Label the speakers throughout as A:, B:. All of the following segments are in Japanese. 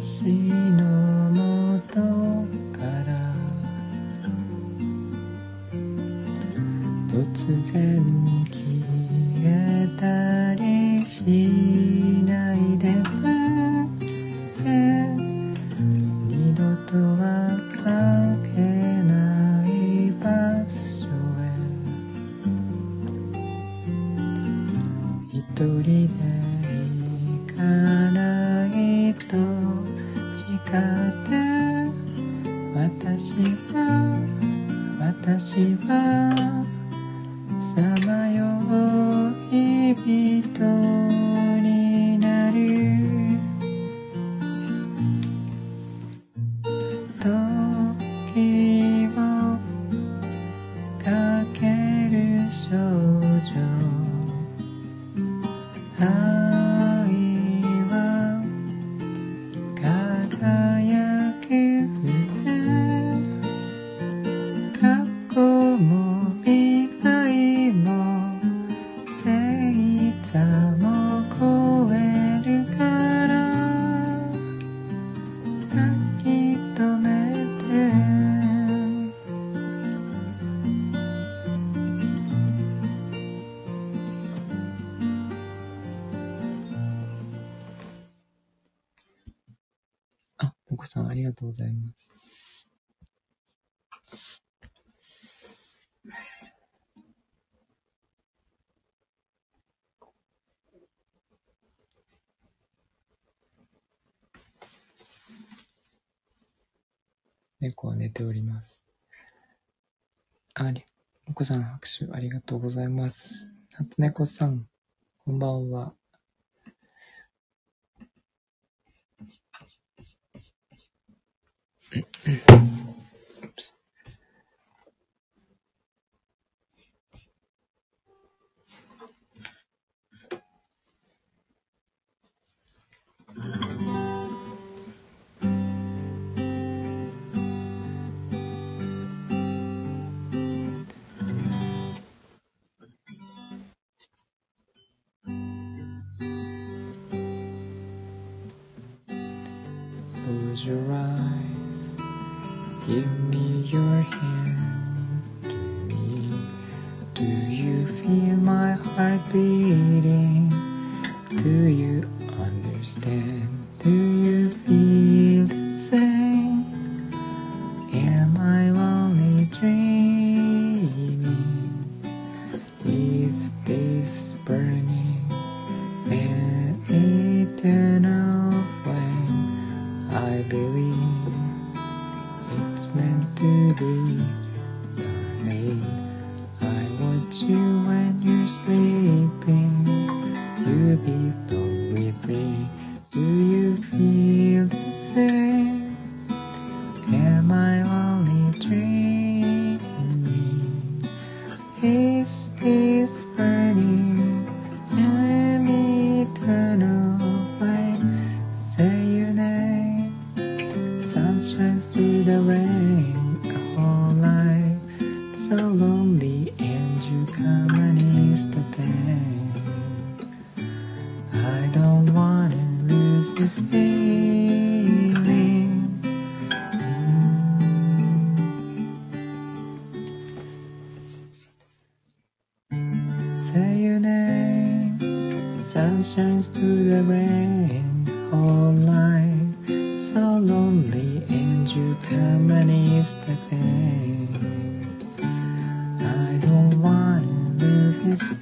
A: see. 猫は寝ております猫さん、拍手ありがとうございます。夏猫さん、こんばんは。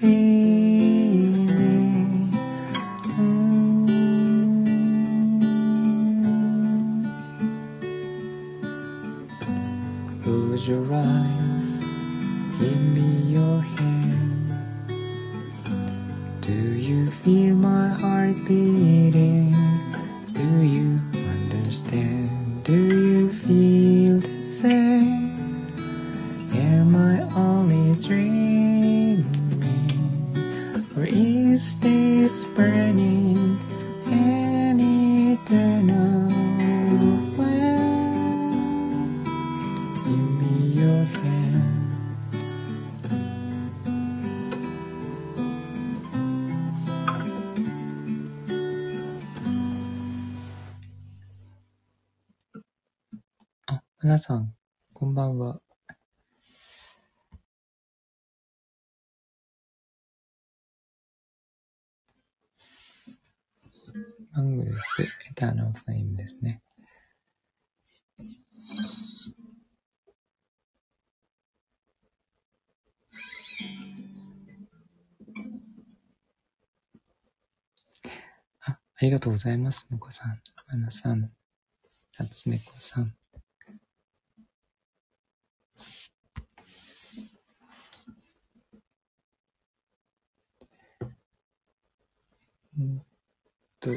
A: Mm. あ、りがとうございます。もこさん、あなさん、なつめこさん。うんと、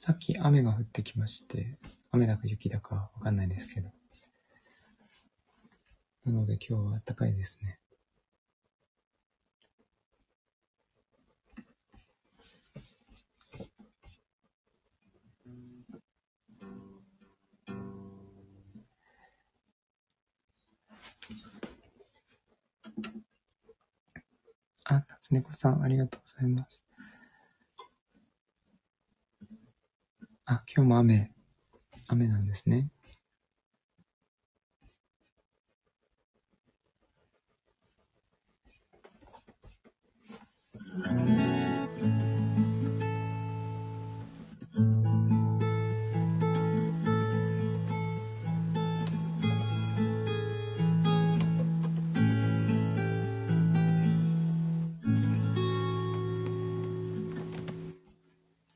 A: さっき雨が降ってきまして、雨だか雪だかわかんないですけど。なので今日は暖かいですね。猫さん、ありがとうございます。あ、今日も雨、雨なんですね。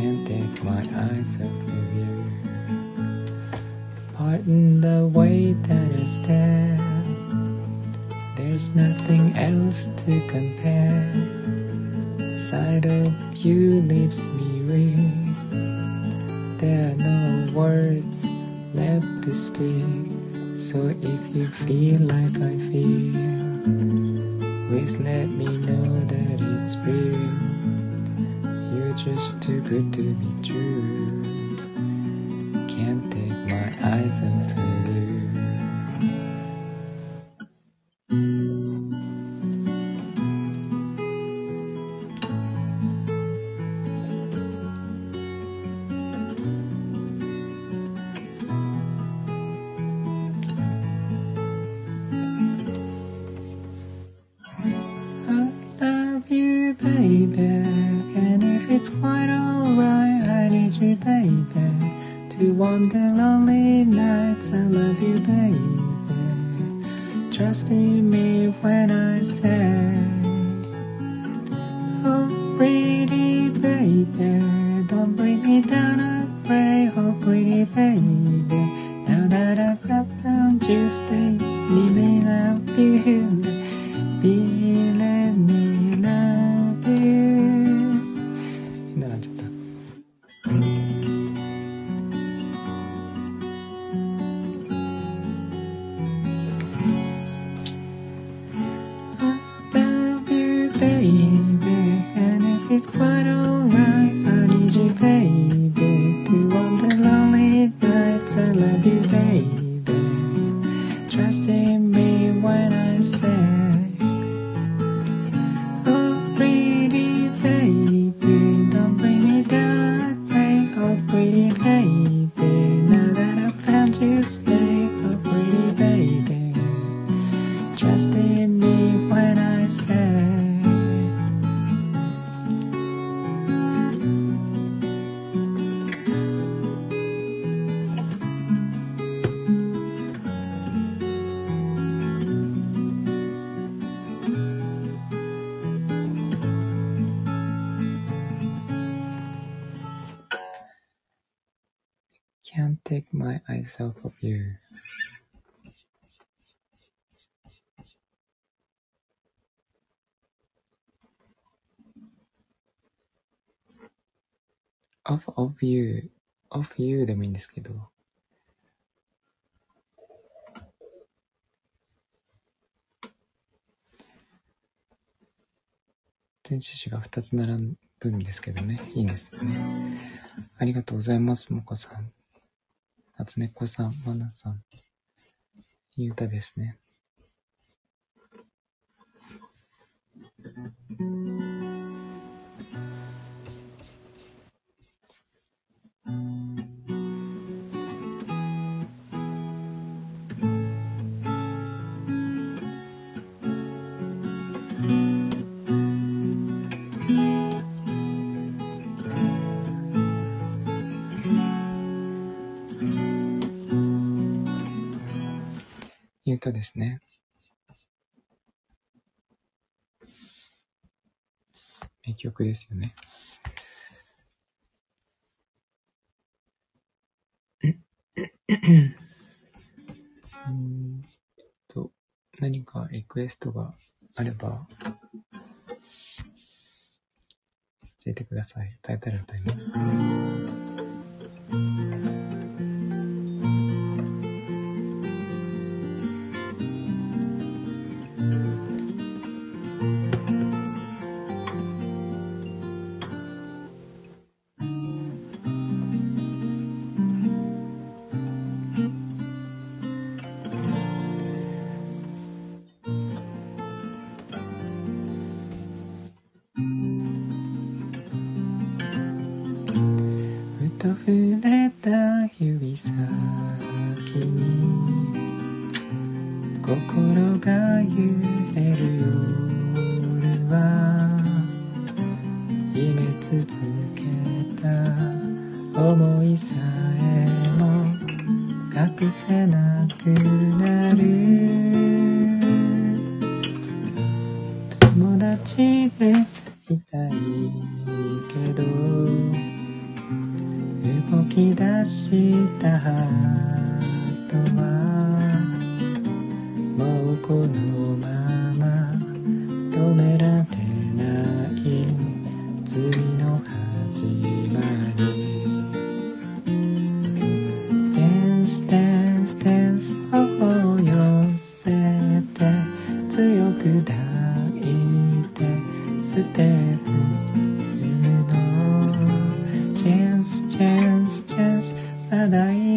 A: can't take my eyes off of you. Pardon the way that I stare. There's nothing else to compare. The sight of you leaves me weak. There are no words left to speak. So if you feel like I feel, please let me know that it's real just too good to be true. Can't take my eyes off of you. Of, of you of you でもいいんですけど、天使詞が2つ並ぶんですけどね、いいんですよね。ありがとうございます、もこさん。夏猫さん、まなさん。いい歌ですね。いう歌ですね。名曲ですよね。うんと、何かリクエストがあれば、教えてください。歌えたら歌います。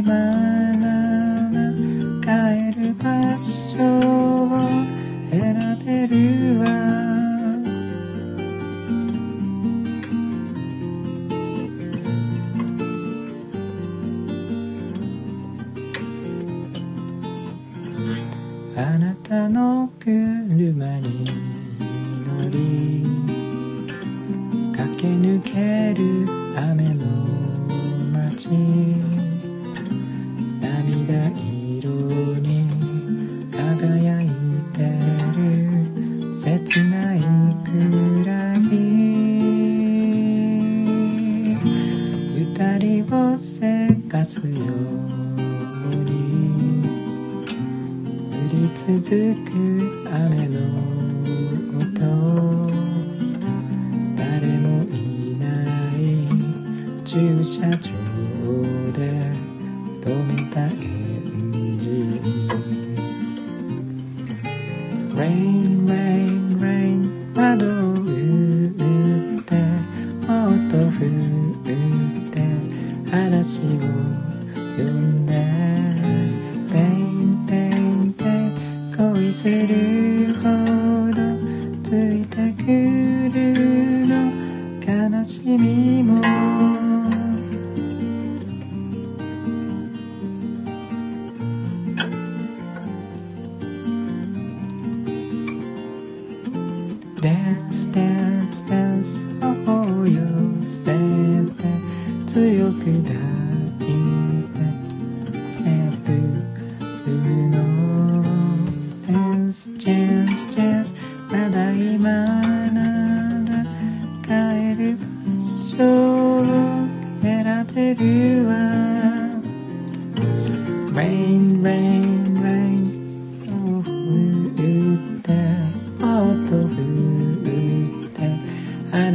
B: Fatima.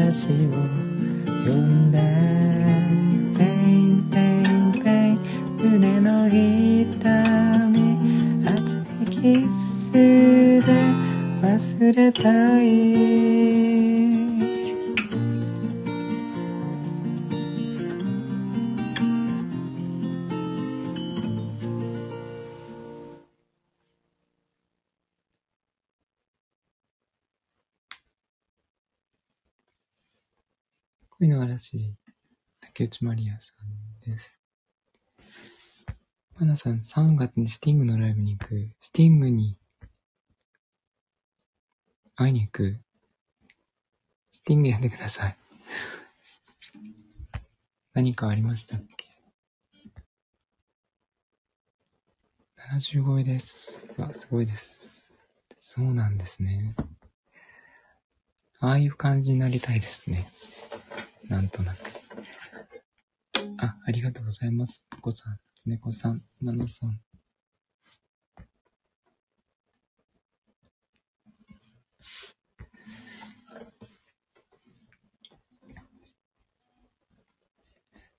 B: を読んで
A: 恋の嵐、竹内まりやさんです。マナさん、3月にスティングのライブに行く。スティングに会いに行く。スティングやってください。何かありましたっけ ?70 超えです。わ、すごいです。そうなんですね。ああいう感じになりたいですね。なんとなく。あ、ありがとうございます。お子さん、猫さん、マノさん。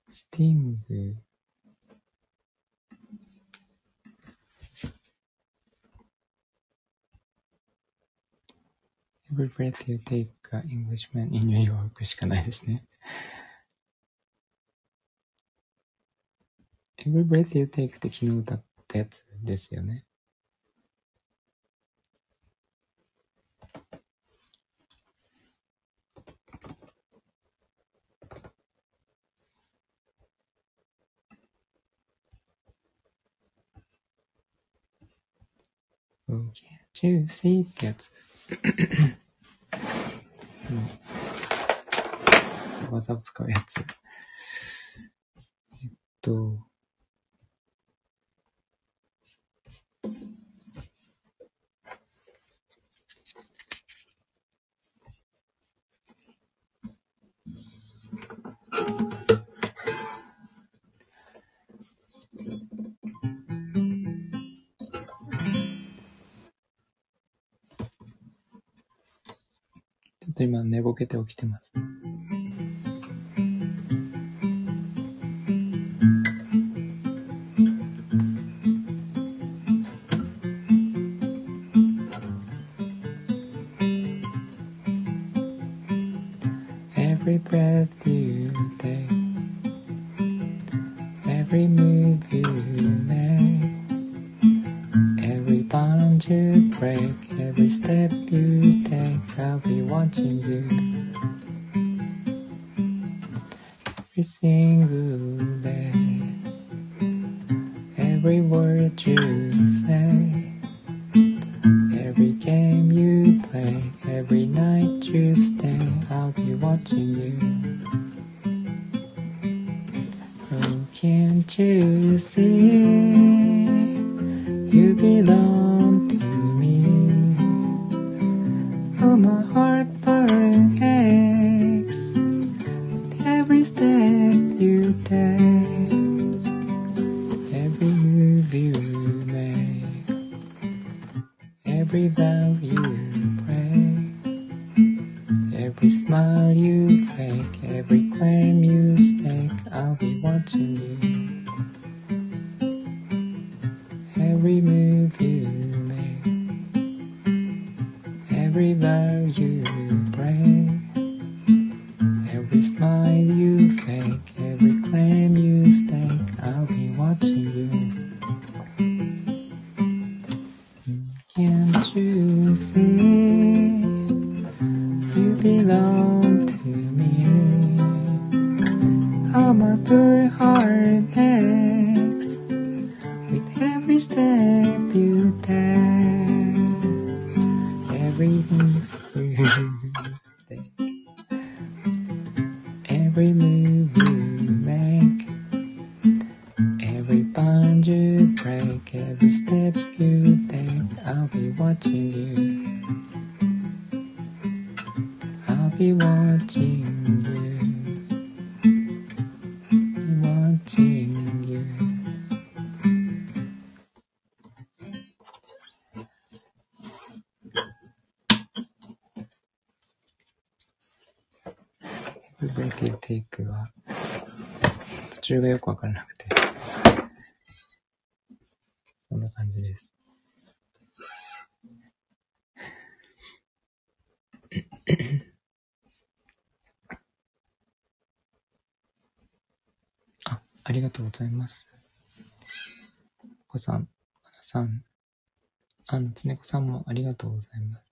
A: スティング。Every breath you take a Englishman in New York しかないですね。Every Breath You Take って昨日歌ったやつですよね。Oh, can't you see ってやつ。うん、技を使うやつ。えっと、と今寝ぼけて起きてます。at the You belong to me. How my poor heart aches with every step you take, every がよくわからなくて。そんな感じです。あ、ありがとうございます。子さん、まなさん、あ、ねこさんもありがとうございます。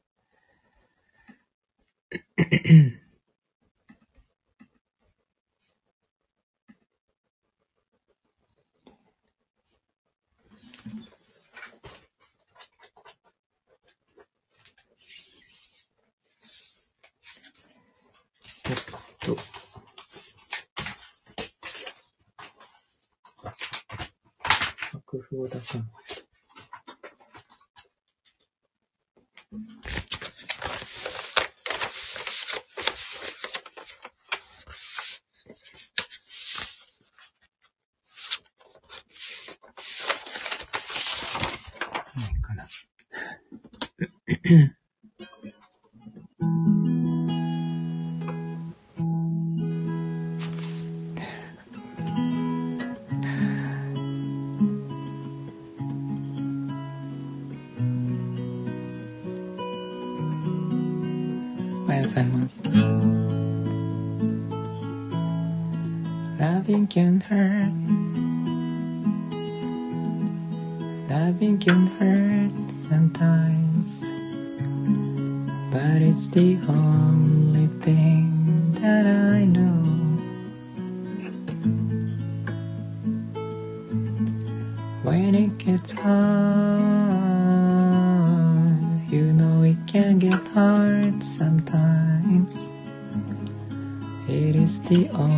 A: 楽譜を出さない。ございます。Loving can hurt Loving can hurt sometimes But it's the only thing that I know When it gets hard the arm.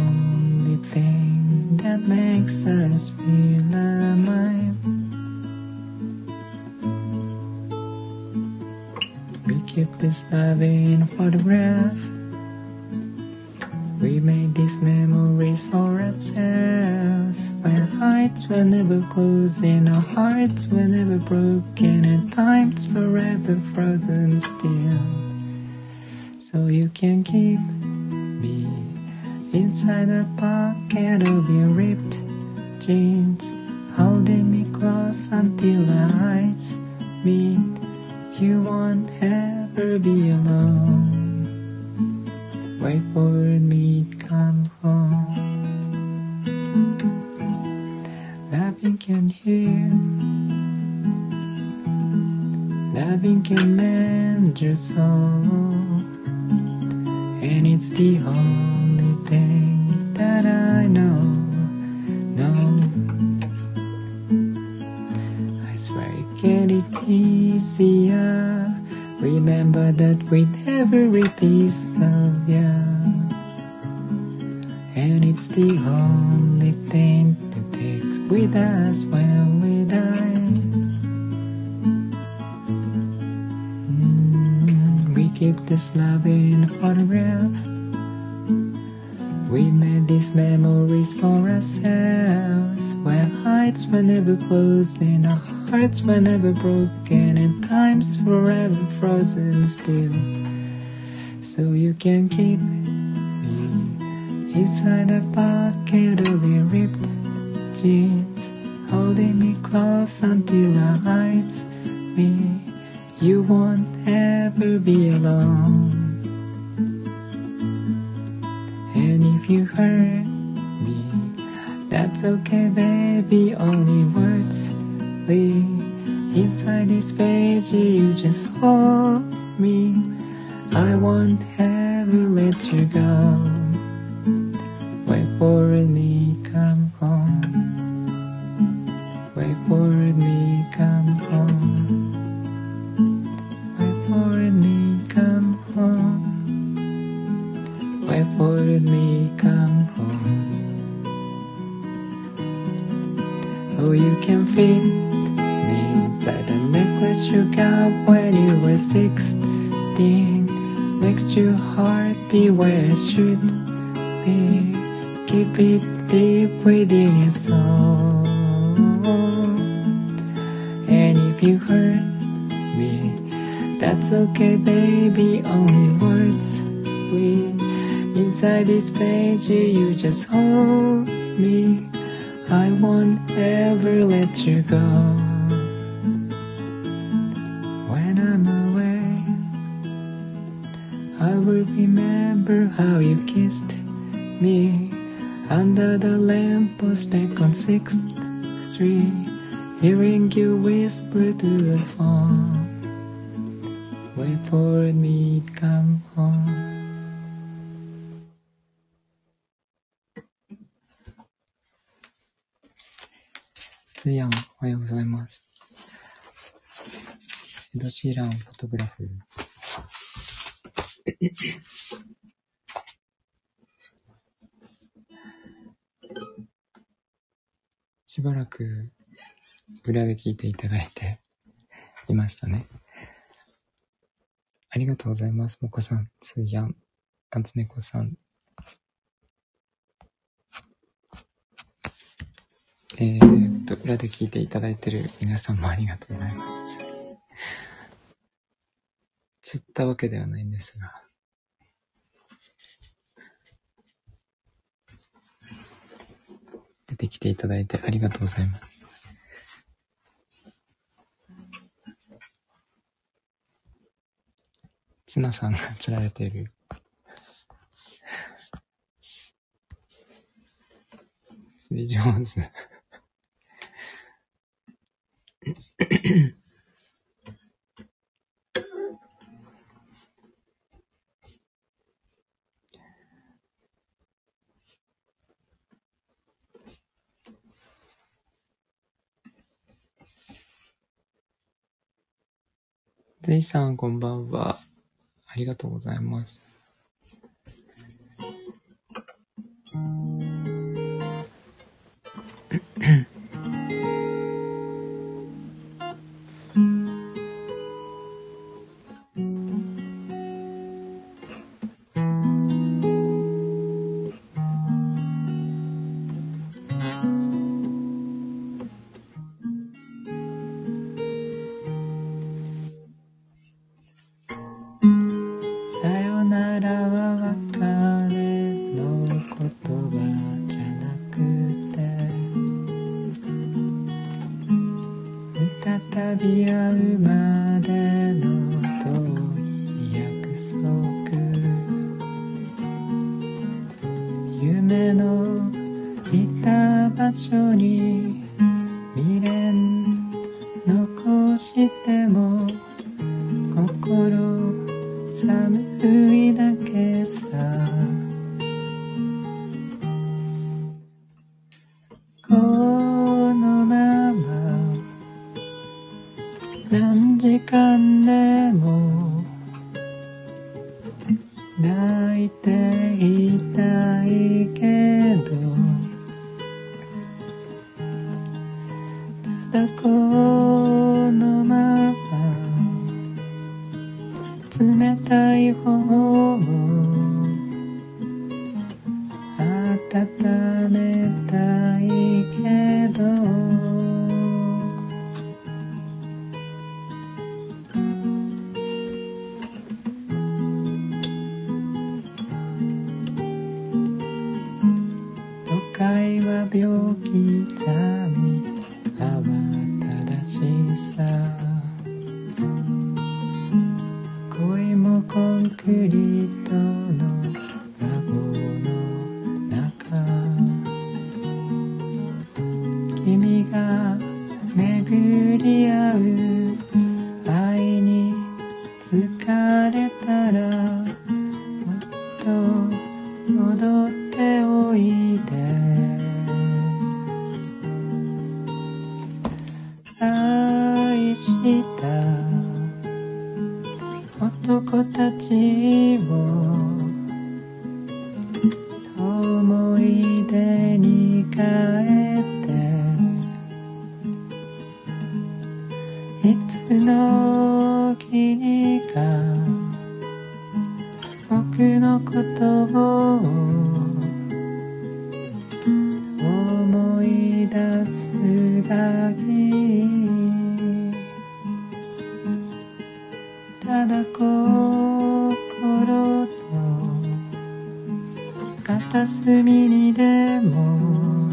A: We made these memories for ourselves, where heights were never closed in our hearts were never broken and time's forever frozen still. So you can keep me inside the pocket of your ripped jeans, holding me close until our eyes meet. You won't ever be alone. You hurt me, that's okay, baby. Only words leave. Inside this page you just hold me. I won't ever let you go. Wait for me, got when you were 16 Next to your heart be where it should be. Keep it deep within your soul. And if you hurt me That's okay baby, only words we Inside this page you just hold シーラン、フォトグラフ。しばらく裏で聞いていただいていましたね。ありがとうございます。もこさん、つやん、あつねこさん。えー、っと、裏で聞いていただいてる皆さんもありがとうございます。釣ったわけではないんですが。出てきていただいてありがとうございます。ツナさんが釣られている。釣り上手。ぜひさん、こんばんは。ありがとうございます。所に未練残しても片隅にでも。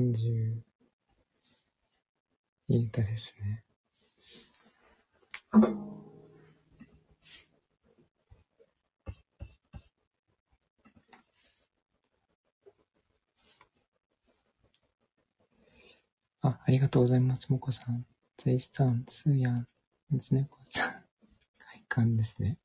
A: と機関銃。いい歌ですね。あ、ありがとうございます。もこさん。ゼイさん、スーヤン、みつねこさん。快感ですね。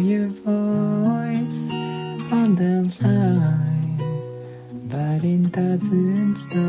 A: Your voice on the line, but it doesn't stop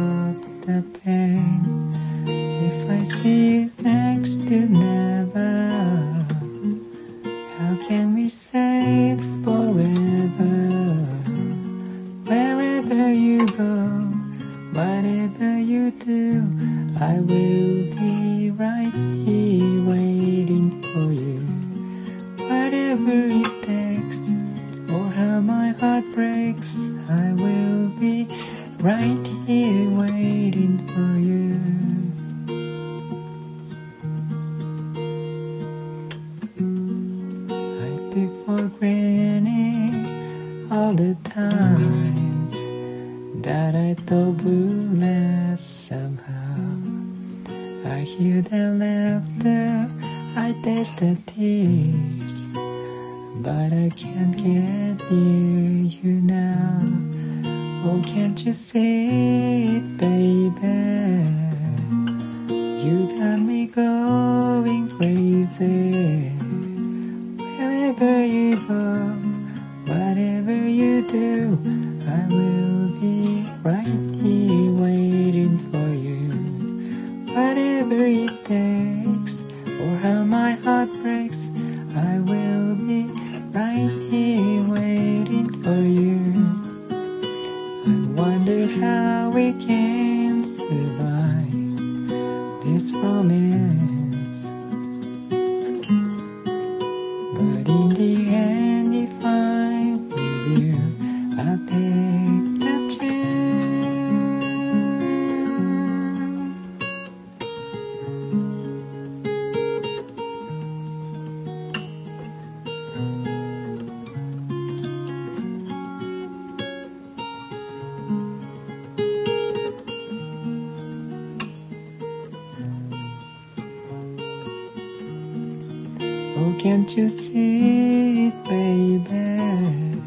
A: Oh, can't you see it, baby?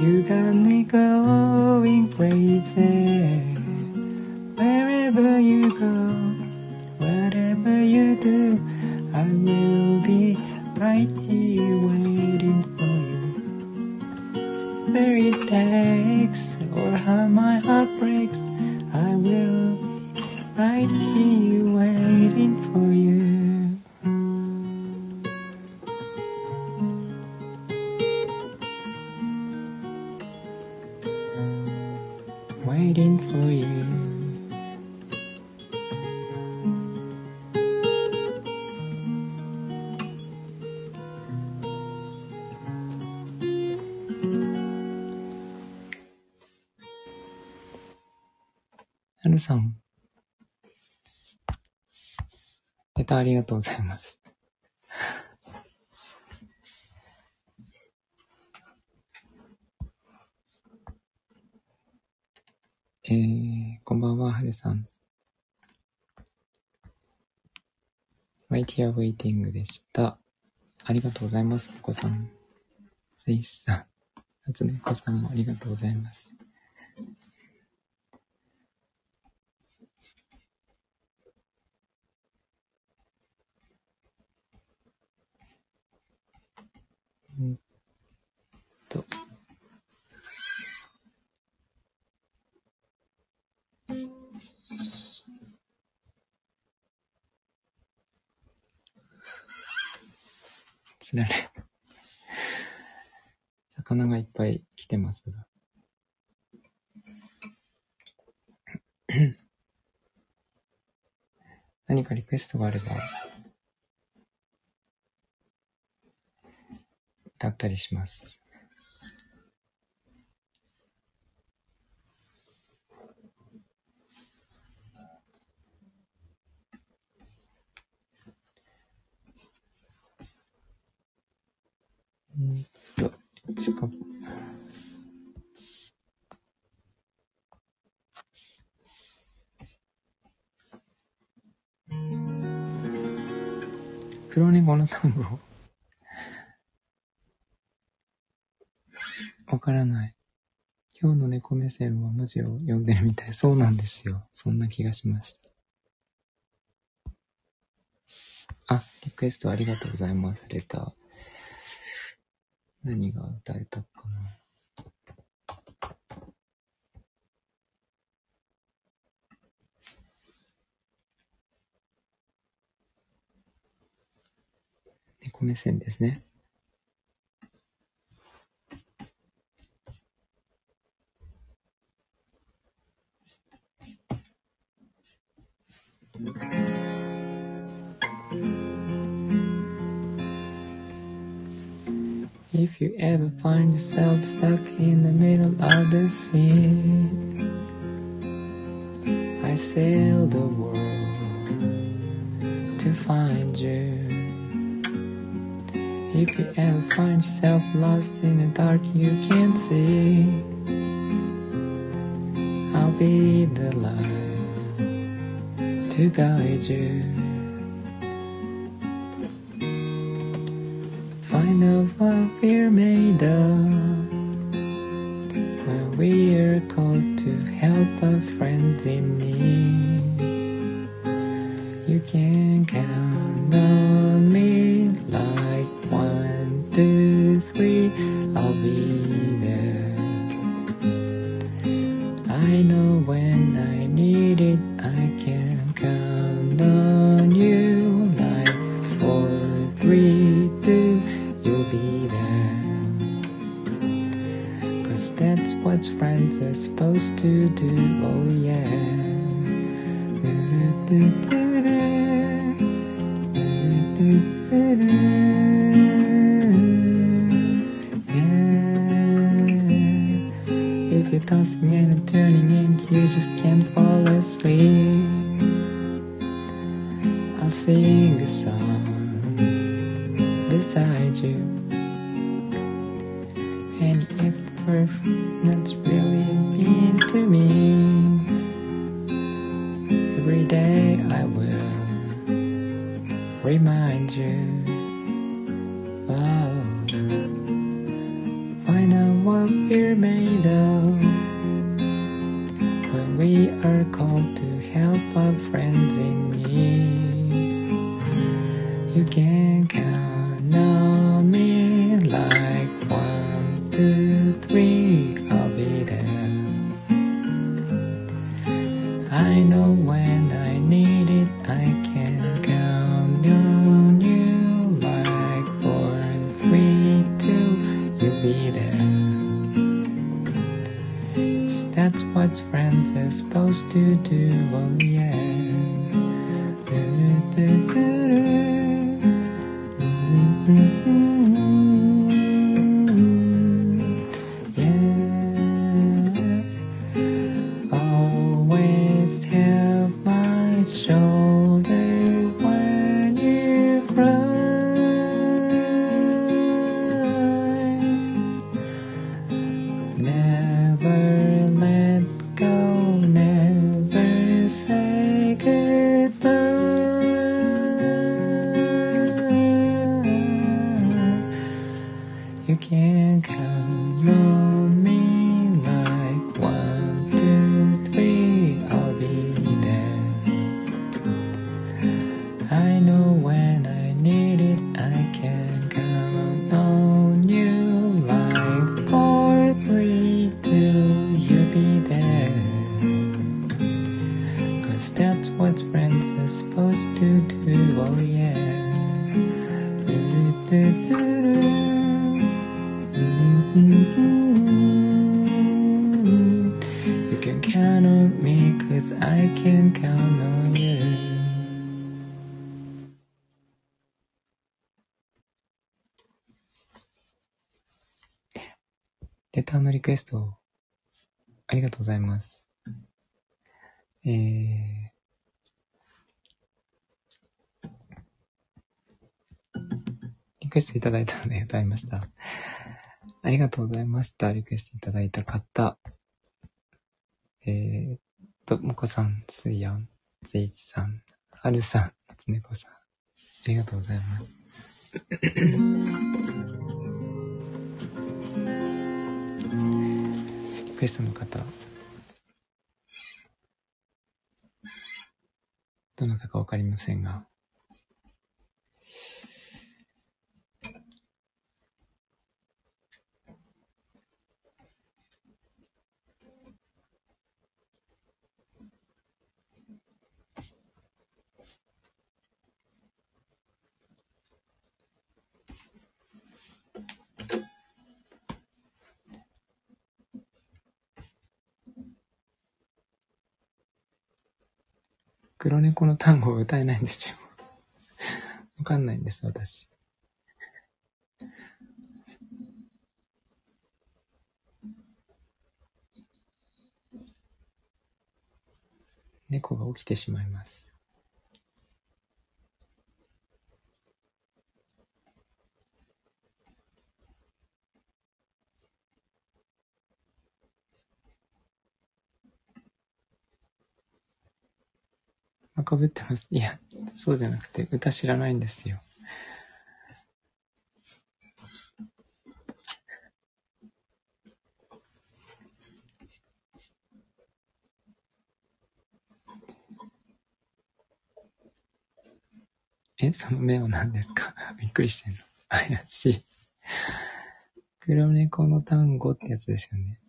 A: You got me going crazy. とうございます。えー、こんばんは、はるさん。Right Here Waiting でした。ありがとうございます、お子さん。せいさん。夏猫さんもありがとうございます。と。つられ。魚がいっぱい来てますが。何かリクエストがあれば、歌ったりします。うんと、一か。黒猫の単語？わからない。今日の猫目線は文字を読んでるみたい。そうなんですよ。そんな気がしました。あ、リクエストありがとうございます。レター。何が歌えたかな。猫目線ですね。If you ever find yourself stuck in the middle of the sea, I sail the world to find you. If you ever find yourself lost in the dark you can't see, I'll be the light to guide you. We're made of when we are called to help our friends in need. You can count on me like one, two, three, I'll be there. I know when I need it, I can count on you like four, three, two, you'll be there. That's what friends are supposed to do, oh yeah. エスト、ありがとうございます。えー、リクエストいただいたので歌いました。ありがとうございました。リクエストいただいた方。えー、と、もこさん、すいやん、ぜいちさん、はるさん、つねこさん。ありがとうございます。クエストの方、どなたかわかりませんが、黒猫の単語を歌えないんですよ。わかんないんです、私。猫が起きてしまいます。あ、かぶってます。いや、そうじゃなくて、歌知らないんですよ。え、その目は何ですか？びっくりしてんの。怪しい。黒猫の単語ってやつですよね。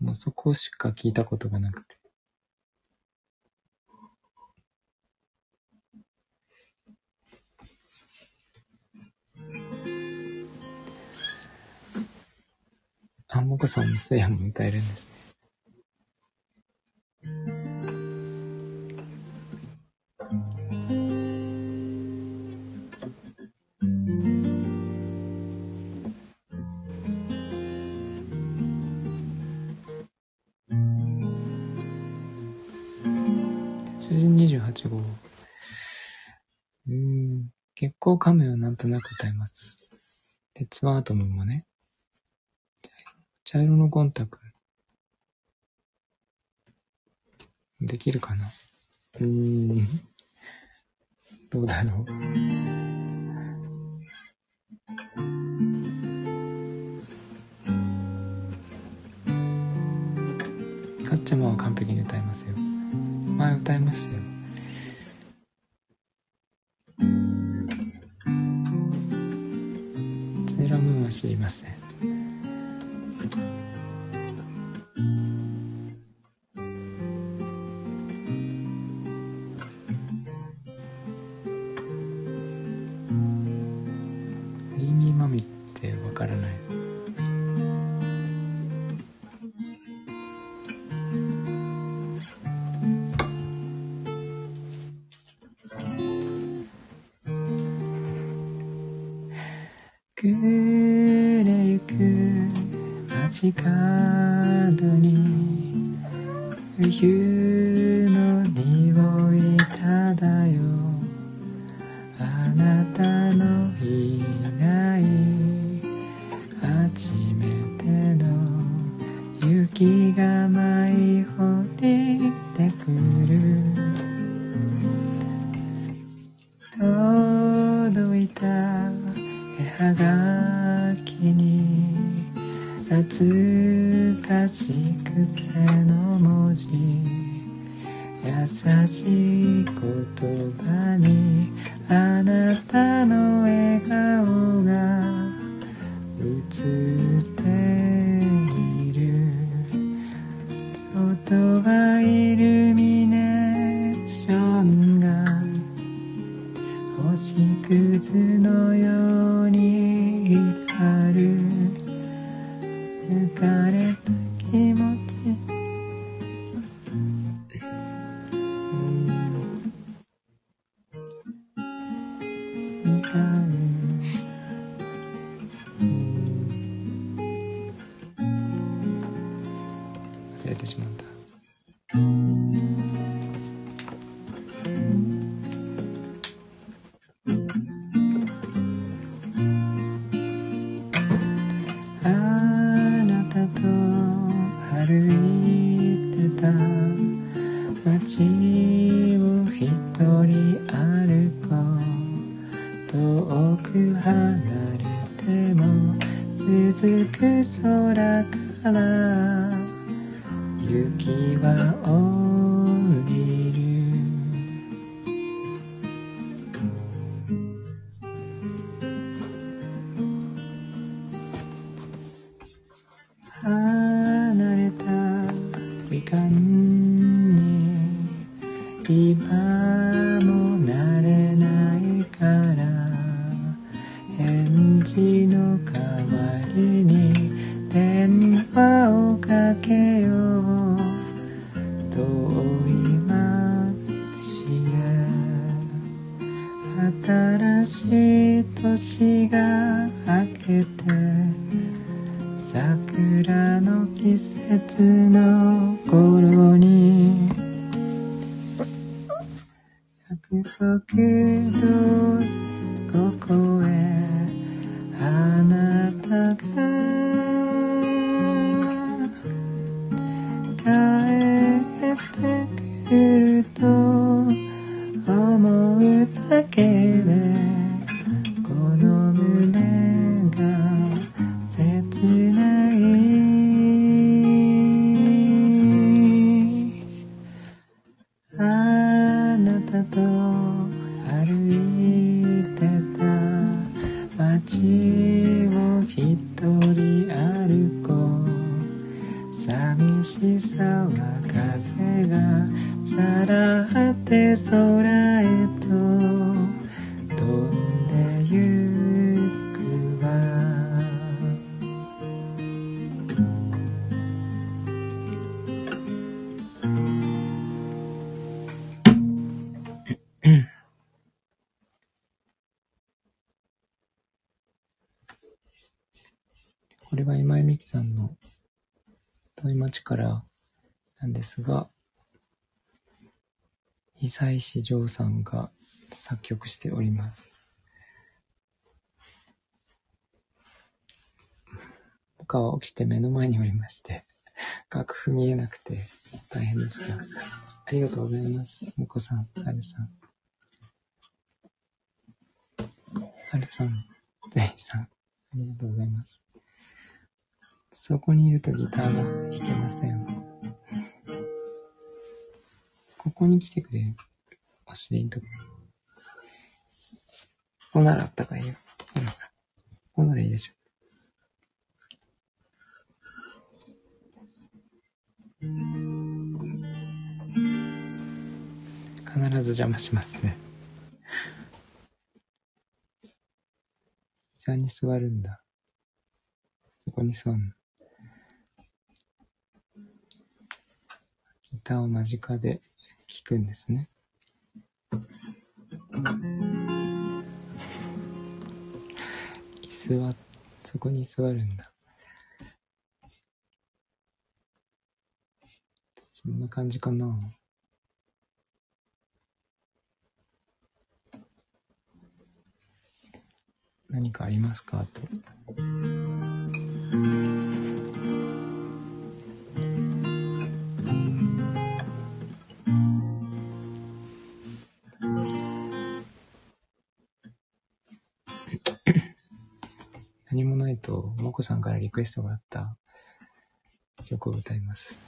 A: もうそこしか聞いたことがなくて。あ、もこさんもスヤも歌えるんですね。鉄人28号。うん、結構カメをなんとなく歌います。鉄腕アトムもね。茶色のゴン太くん。できるかな？うーん。どうだろう？かっちゃまは完璧に歌いますよ。前歌いましたよ。セーラームーンは知りません。暮れゆく街角に時間に今ですが、久石譲さんが作曲しております。他は起きて目の前におりまして、楽譜見えなくて大変でした。ありがとうございます。もこさん、はるさん。はるさん、ぜいさん、ありがとうございます。そこにいるとギターが弾けません。ここに来てくれる。お尻のとこ。こうならあったかいよ。ほらほら。こうならいいでしょ。必ず邪魔しますね。膝に座るんだ。そこに座んの。ギターを間近で弾くんですね。椅子はそこに座るんだ。そんな感じかな。何かありますか？と。さんからリクエストがあった曲を歌います。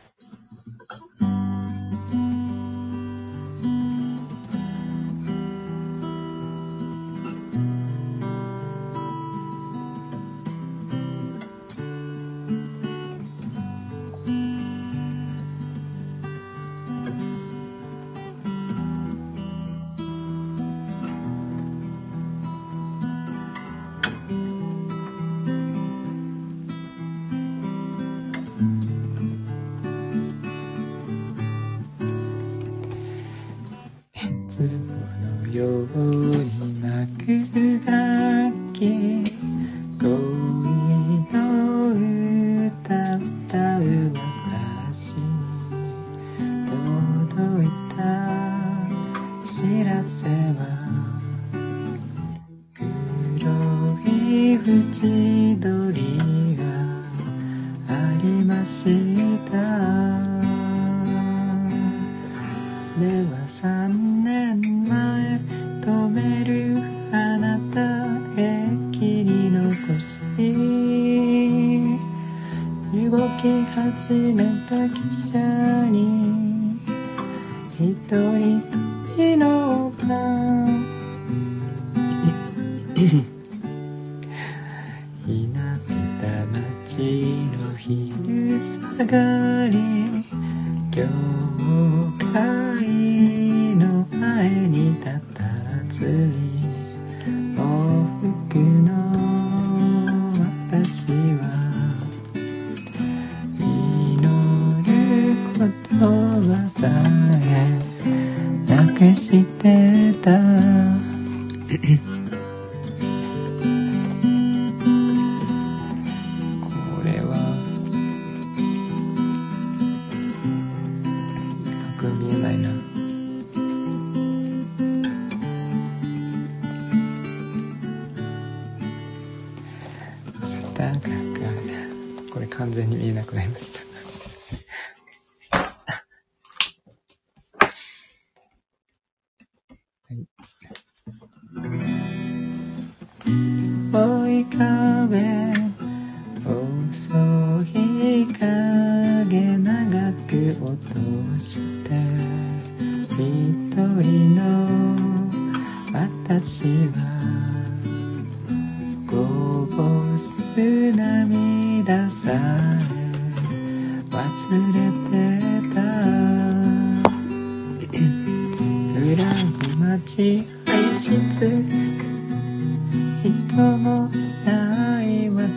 A: 知らせは。黒い縁取りがありました。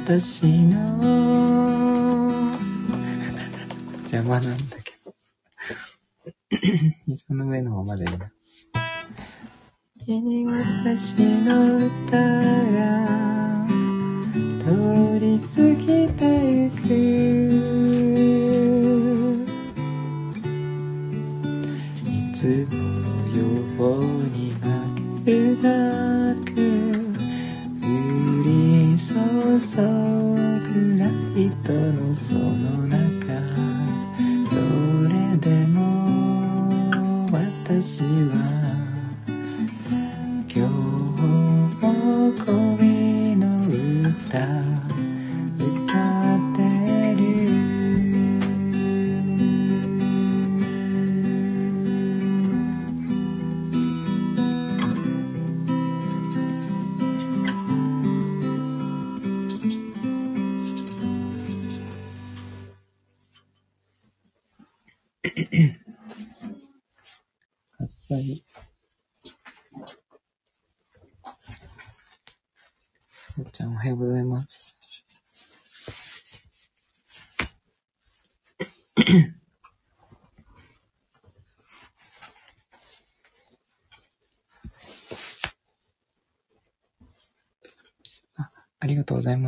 A: 私の。邪魔なんだけど。膝の上の方までいいな君私の歌が通り過ぎてゆく。いつものように幕がぐライトのその中それでも私は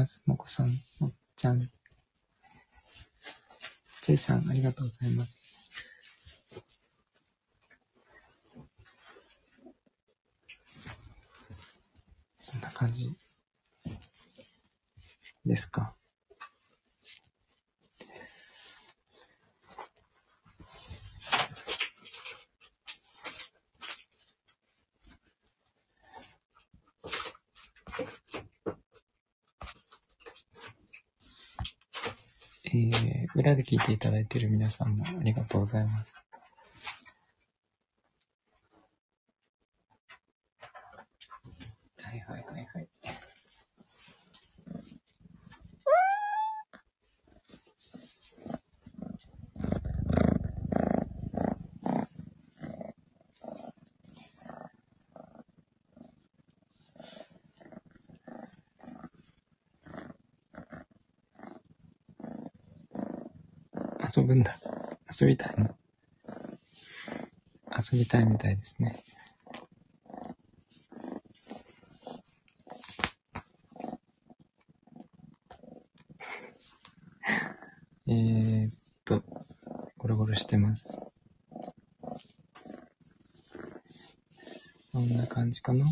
A: ます。もこさん、もっちゃん。ついさん、ありがとうございます。そんな感じですか？えー、裏で聞いていただいている皆さんもありがとうございます。はいはいはいはい。遊んだ。遊びたい。遊びたいみたいですね。えーっと、ゴロゴロしてます。そんな感じかな。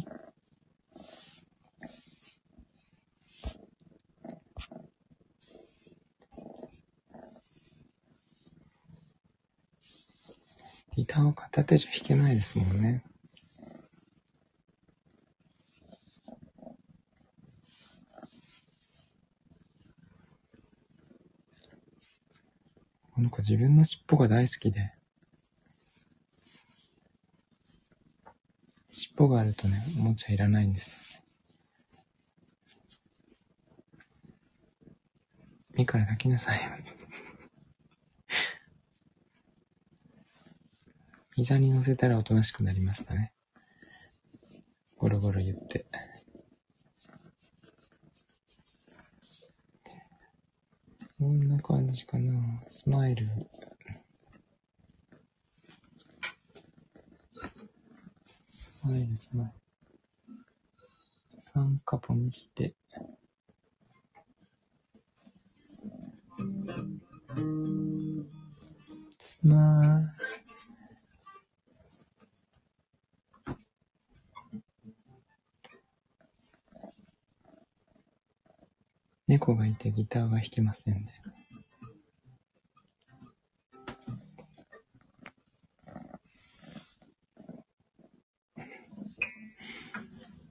A: ギターを片手じゃ弾けないですもんね。この子自分の尻尾が大好きで。尻尾があるとね、おもちゃいらないんです。いいから抱きなさいよ。膝に乗せたらおとなしくなりましたね。ゴロゴロ言って。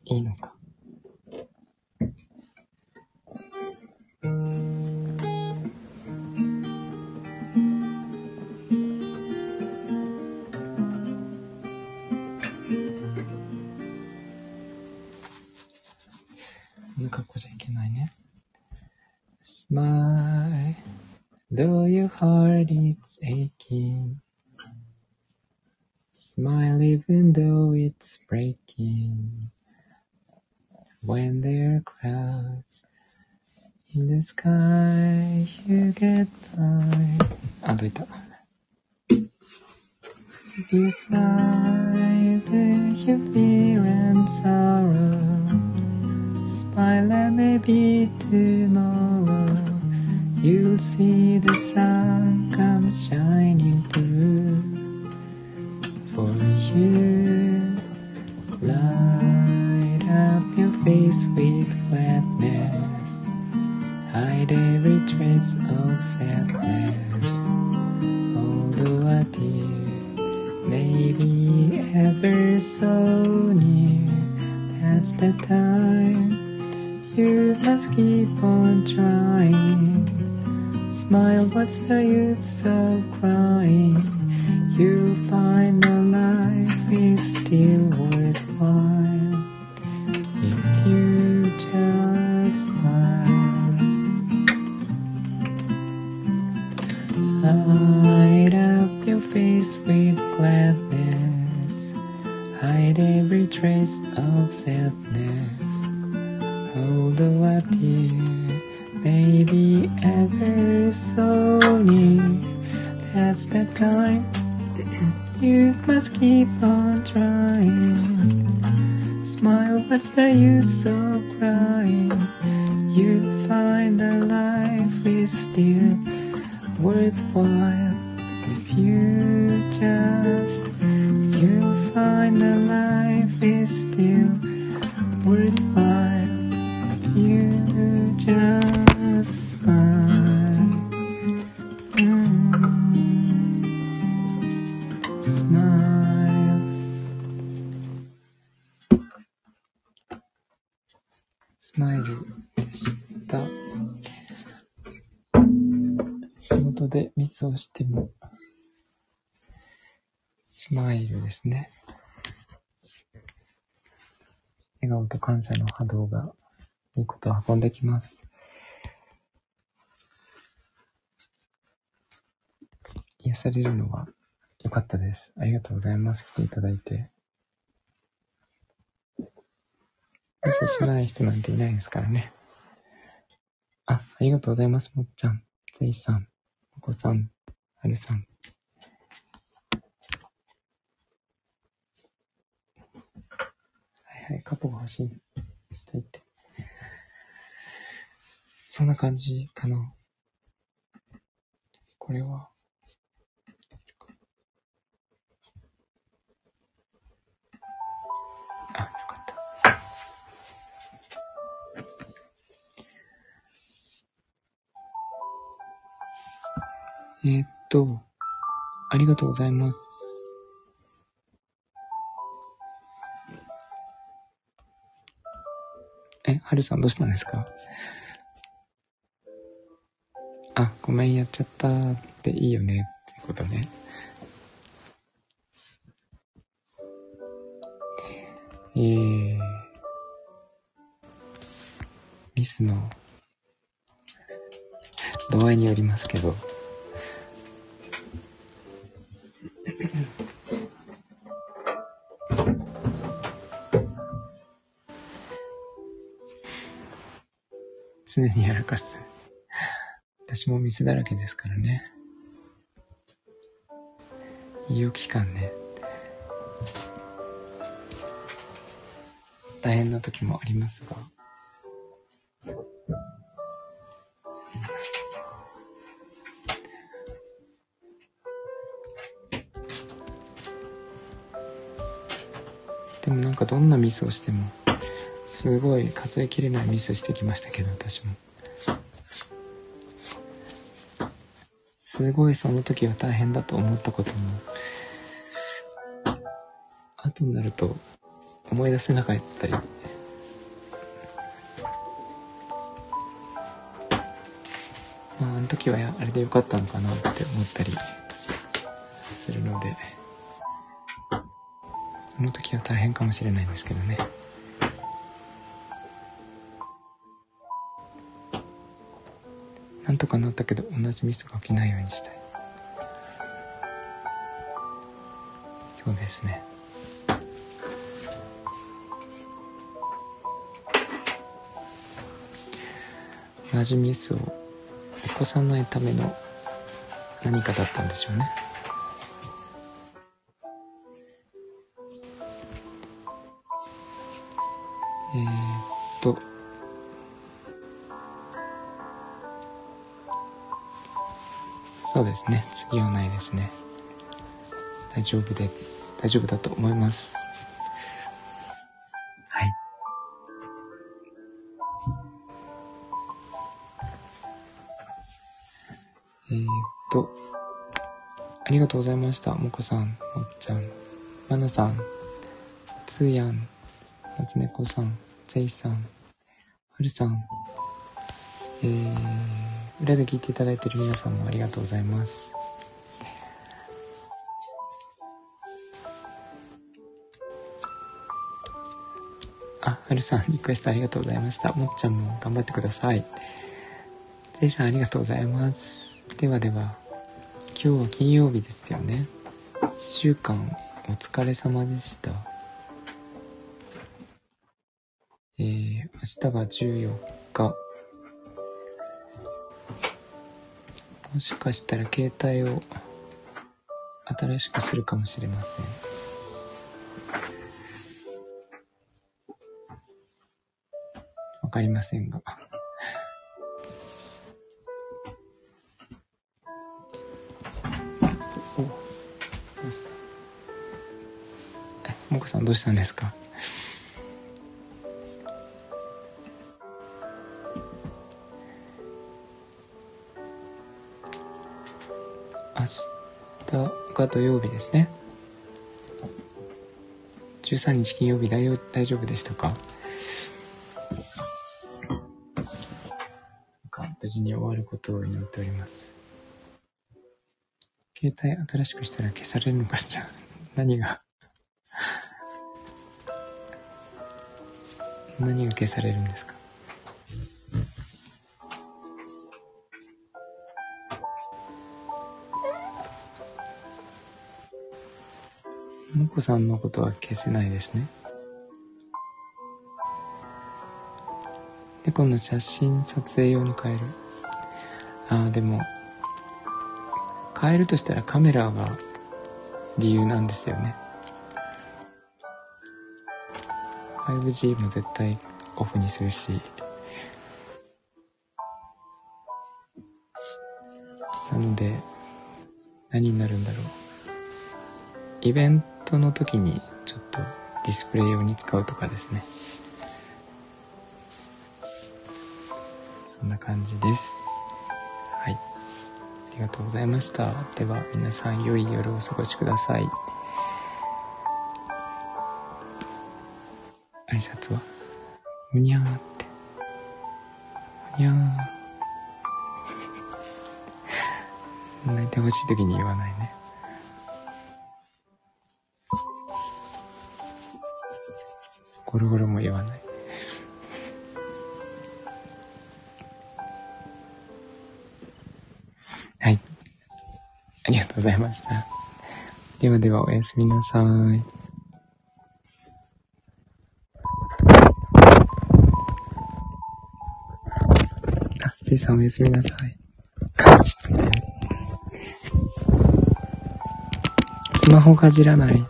A: いいのか。た。If you smile the use of crying? You find that life is still worthwhile if you just you'll find that life is still worthwhile 事でミスをしても、スマイルですね。笑顔と感謝の波動がいいことを運んできます。癒されるのは良かったです。ありがとうございます。来ていただいて。ミスしない人なんていないですからね。あ、ありがとうございます。もっちゃん、ぜいさん、こさん、はるさん。はいはい、カポが欲しい。したいって。そんな感じかな。これは。えー、っと、ありがとうございます。え、はるさんどうしたんですか？あ、ごめんやっちゃったっていいよねってことね。えー、ミスの度合いによりますけど、常にやらかす。私も店だらけですからね。医療機関ね。大変な時もありますが。どんなミスをしてもすごい数えきれないミスしてきましたけど、私も。すごいその時は大変だと思ったことも、後になると思い出せなかったり、まあ、あの時はあれでよかったのかなって思ったりするので、その時は大変かもしれないんですけどね。なんとかなったけど同じミスが起きないようにしたい。そうですね。同じミスを起こさないための何かだったんでしょうね。そうですね。次はないですね。大丈夫で、大丈夫だと思います。はい。えー、っと、ありがとうございました。もこさん、もっちゃん、まなさん、つーやん、なつねこさん、ぜいさん、はるさん、えー、裏で聞いていただいている皆さんもありがとうございます。あ、はるさん、リクエストありがとうございました。もっちゃんも頑張ってください。ていさん、ありがとうございます。ではでは、今日は金曜日ですよね。1週間お疲れ様でした。えー、明日が14日。もしかしたら携帯を新しくするかもしれません。わかりませんが。お、どうした、もこさんどうしたんですか？土曜日ですね。13日金曜日大大丈夫でしたか？か無事に終わることを祈っております。携帯新しくしたら消されるのかしら？何が？何が消されるんですか？こさんのことは消せないですね。で、今度写真撮影用に変える。ああ、でも、変えるとしたらカメラが理由なんですよね。5G も絶対オフにするし。なので、何になるんだろう。イベントトの時にちょっとディスプレイ用に使うとかですね。そんな感じです。はい。ありがとうございました。では皆さん良い夜をお過ごしください。挨拶は？むにゃーって。むにゃー。泣いてほしい時に言わないね。ゴロゴロも言わない。はい。ありがとうございました。ではではおやすみなさい。あ、せいさんおやすみなさい。スマホかじらない。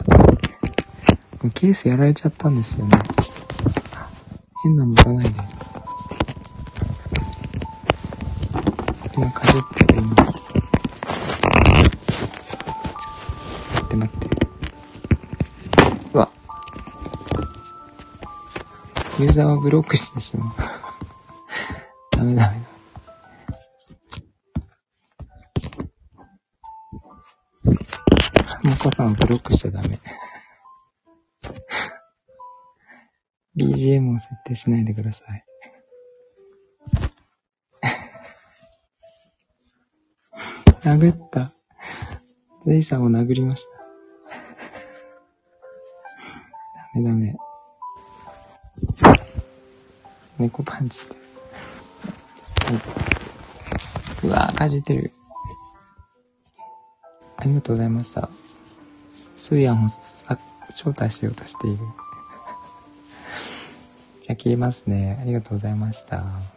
A: ケースやられちゃったんですよね。変なのいかないです。今かじってています。待って待って。うわ。ユーザーをブロックしてしまう。ダメダメだ。もこさんブロックしちゃダメ。BGM を設定しないでください。殴った。ゼイさんを殴りました。ダメダメ。猫パンチしてる。うわぁ、かじってる。ありがとうございました。スーヤンをさ招待しようとしている。じゃあ切りますね。ありがとうございました。